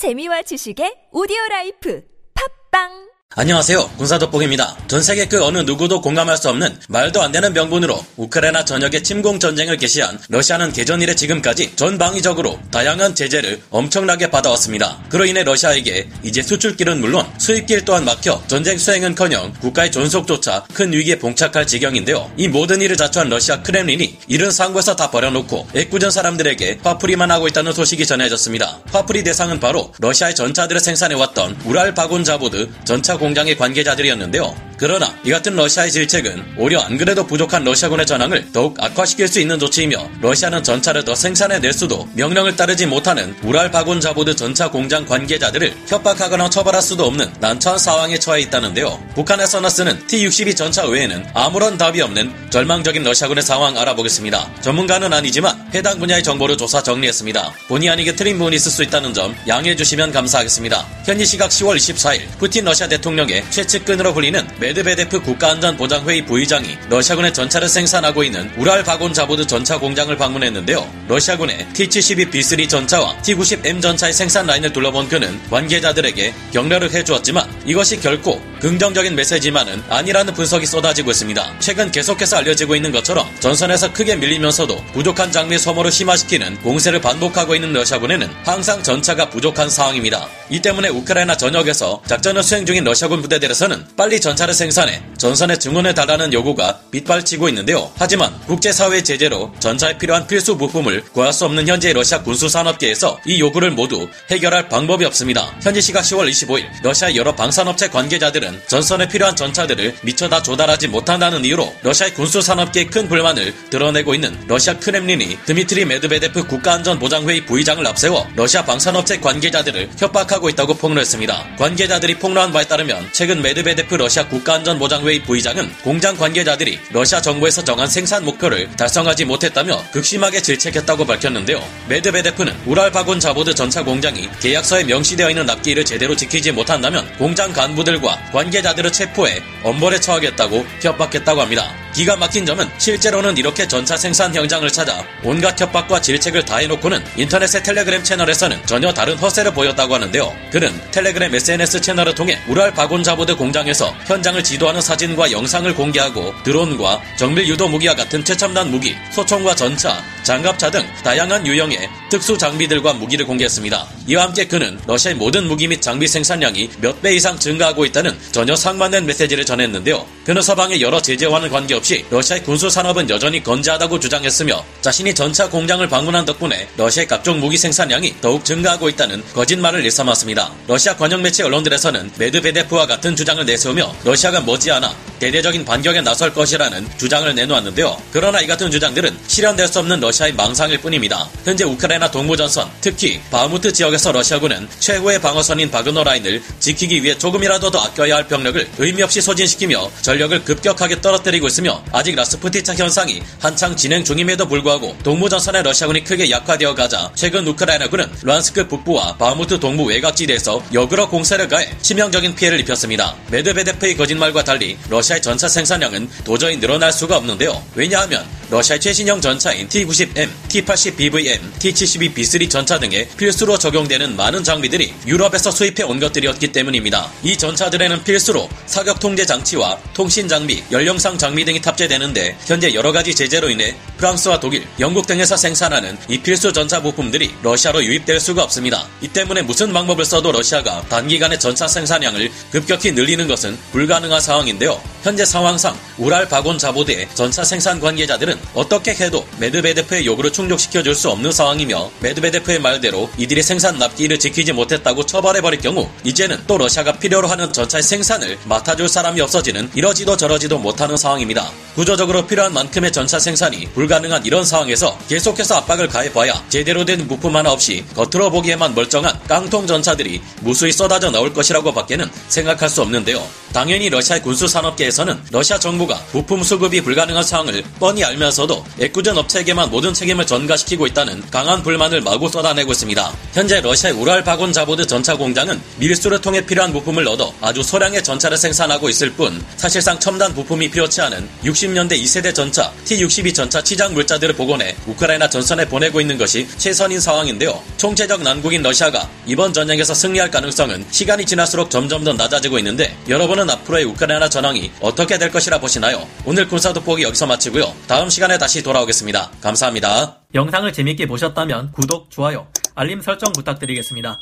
재미와 지식의 오디오 라이프. 팟빵 안녕하세요. 군사돋보기입니다. 전 세계 그 어느 누구도 공감할 수 없는 말도 안 되는 명분으로 우크라이나 전역에 침공 전쟁을 개시한 러시아는 개전 이래 지금까지 전방위적으로 다양한 제재를 엄청나게 받아왔습니다. 그로 인해 러시아에게 이제 수출길은 물론 수입길 또한 막혀 전쟁 수행은커녕 국가의 존속조차 큰 위기에 봉착할 지경인데요. 이 모든 일을 자초한 러시아 크렘린이 이른 상고에서 다 버려놓고 애꿎은 사람들에게 화풀이만 하고 있다는 소식이 전해졌습니다. 화풀이 대상은 바로 러시아의 전차들을 생산해왔던 우랄 바곤 자보드 전차 공장의 관계자들이었는데요. 그러나 이 같은 러시아의 질책은 오히려 안 그래도 부족한 러시아군의 전황을 더욱 악화시킬 수 있는 조치이며 러시아는 전차를 더 생산해낼 수도 명령을 따르지 못하는 우랄 바곤 자보드 전차 공장 관계자들을 협박하거나 처벌할 수도 없는 난처한 상황에 처해 있다는데요. 북한에서나 쓰는 T-62 전차 외에는 아무런 답이 없는 절망적인 러시아군의 상황 알아보겠습니다. 전문가는 아니지만 해당 분야의 정보를 조사 정리했습니다. 본의 아니게 틀린 부분이 있을 수 있다는 점 양해해 주시면 감사하겠습니다. 현지 시각 10월 24일 푸틴 러시아 대통령의 최측근으로 불리는 메드베데프 국가안전보장회의 부의장이 러시아군의 전차를 생산하고 있는 우랄 바곤 자보드 전차 공장을 방문했는데요. 러시아군의 T-72B3 전차와 T-90M 전차의 생산 라인을 둘러본 그는 관계자들에게 격려를 해주었지만 이것이 결코 긍정적인 메시지만은 아니라는 분석이 쏟아지고 있습니다. 최근 계속해서 알려지고 있는 것처럼 전선에서 크게 밀리면서도 부족한 장비 소모를 심화시키는 공세를 반복하고 있는 러시아군에는 항상 전차가 부족한 상황입니다. 이 때문에 우크라이나 전역에서 작전을 수행 중인 러시아군 부대들에서는 빨리 전차를 생산해 전선에 증원해 달라는 요구가 빗발치고 있는데요. 하지만 국제사회의 제재로 전차에 필요한 필수 부품을 구할 수 없는 현재 러시아 군수산업계에서 이 요구를 모두 해결할 방법이 없습니다. 현지 시각 10월 25일 러시아 여러 방산업체 관계자들은 전선에 필요한 전차들을 미처 다 조달하지 못한다는 이유로 러시아의 군수산업계의 큰 불만을 드러내고 있는 러시아 크렘린이 드미트리 메드베데프 국가안전보장회의 부의장을 앞세워 러시아 방산업체 관계자들을 협박하고 있다고 폭로했습니다. 관계자들이 폭로한 바에 따르면 최근 메드베데프 러시아 국가 안전보장회의 부의장은 공장 관계자들이 러시아 정부에서 정한 생산 목표를 달성하지 못했다며 극심하게 질책했다고 밝혔는데요. 메드베데프는 우랄 바곤 자보드 전차 공장이 계약서에 명시되어 있는 납기일을 제대로 지키지 못한다면 공장 간부들과 관계자들을 체포해 엄벌에 처하겠다고 협박했다고 합니다. 기가 막힌 점은 실제로는 이렇게 전차 생산 현장을 찾아 온갖 협박과 질책을 다 해놓고는 인터넷의 텔레그램 채널에서는 전혀 다른 허세를 보였다고 하는데요. 그는 텔레그램 SNS 채널을 통해 우랄 바곤 자보드 공장에서 현장을 지도하는 사진과 영상을 공개하고 드론과 정밀 유도 무기와 같은 최첨단 무기, 소총과 전차, 장갑차 등 다양한 유형의 특수 장비들과 무기를 공개했습니다. 이와 함께 그는 러시아의 모든 무기 및 장비 생산량이 몇 배 이상 증가하고 있다는 전혀 상반된 메시지를 전했는데요. 그는 서방의 여러 제재와는 관계없이 러시아의 군수 산업은 여전히 건재하다고 주장했으며 자신이 전차 공장을 방문한 덕분에 러시아의 각종 무기 생산량이 더욱 증가하고 있다는 거짓말을 일삼았습니다. 러시아 관영 매체 언론들에서는 메드베데프와 같은 주장을 내세우며 러시아가 머지않아 대대적인 반격에 나설 것이라는 주장을 내놓았는데요. 그러나 이 같은 주장들은 실현될 수 없는 러시아의 망상일 뿐입니다. 현재 우크라이나 동부 전선, 특히 바흐무트 지역에서 러시아군은 최고의 방어선인 바그너 라인을 지키기 위해 조금이라도 더 아껴야 할 병력을 의미 없이 소진시키며 전력을 급격하게 떨어뜨리고 있으며 아직 라스푸티차 현상이 한창 진행 중임에도 불구하고 동부전선의 러시아군이 크게 약화되어 가자 최근 우크라이나군은 루한스크 북부와 바흐무트 동부 외곽지대에서 역으로 공세를 가해 치명적인 피해를 입혔습니다. 메드베데프의 거짓말과 달리 러시아의 전차 생산량은 도저히 늘어날 수가 없는데요. 왜냐하면 러시아의 최신형 전차인 T-90M, T-80BVM, T-72B3 전차 등에 필수로 적용 되는 많은 장비들이 유럽에서 수입해 온 것들이었기 때문입니다. 이 전차들에는 필수로 사격 통제 장치와 통신 장비, 열영상 장비 등이 탑재되는데 현재 여러 가지 제재로 인해 프랑스와 독일, 영국 등에서 생산하는 이 필수 전차 부품들이 러시아로 유입될 수가 없습니다. 이 때문에 무슨 방법을 써도 러시아가 단기간에 전차 생산량을 급격히 늘리는 것은 불가능한 상황인데요. 현재 상황상 우랄 바곤 자보드의 전차 생산 관계자들은 어떻게 해도 메드베데프의 요구를 충족시켜 줄 수 없는 상황이며 메드베데프의 말대로 이들이 생산 납기일을 지키지 못했다고 처벌해 버릴 경우 이제는 또 러시아가 필요로 하는 전차의 생산을 맡아줄 사람이 없어지는 이러지도 저러지도 못하는 상황입니다. 구조적으로 필요한 만큼의 전차 생산이 불가능한 이런 상황에서 계속해서 압박을 가해봐야 제대로 된 부품 하나 없이 겉으로 보기에만 멀쩡한 깡통 전차들이 무수히 쏟아져 나올 것이라고 밖에는 생각할 수 없는데요. 당연히 러시아의 군수 산업계 에서는 러시아 정부가 부품 수급이 불가능한 상황을 뻔히 알면서도 애꿎은 업체에게만 모든 책임을 전가시키고 있다는 강한 불만을 마구 쏟아내고 있습니다. 현재 러시아의 우랄 바곤 자보드 전차 공장은 밀수를 통해 필요한 부품을 얻어 아주 소량의 전차를 생산하고 있을 뿐 사실상 첨단 부품이 필요치 않은 60년대 2세대 전차 T-62 전차 치장 물자들을 복원해 우크라이나 전선에 보내고 있는 것이 최선인 상황인데요. 총체적 난국인 러시아가 이번 전쟁에서 승리할 가능성은 시간이 지날수록 점점 더 낮아지고 있는데 여러분은 앞으로의 우크라이나 전황이 어떻게 될 것이라 보시나요? 오늘 군사 돋보기 여기서 마치고요. 다음 시간에 다시 돌아오겠습니다. 감사합니다. 영상을 재밌게 보셨다면 구독, 좋아요, 알림 설정 부탁드리겠습니다.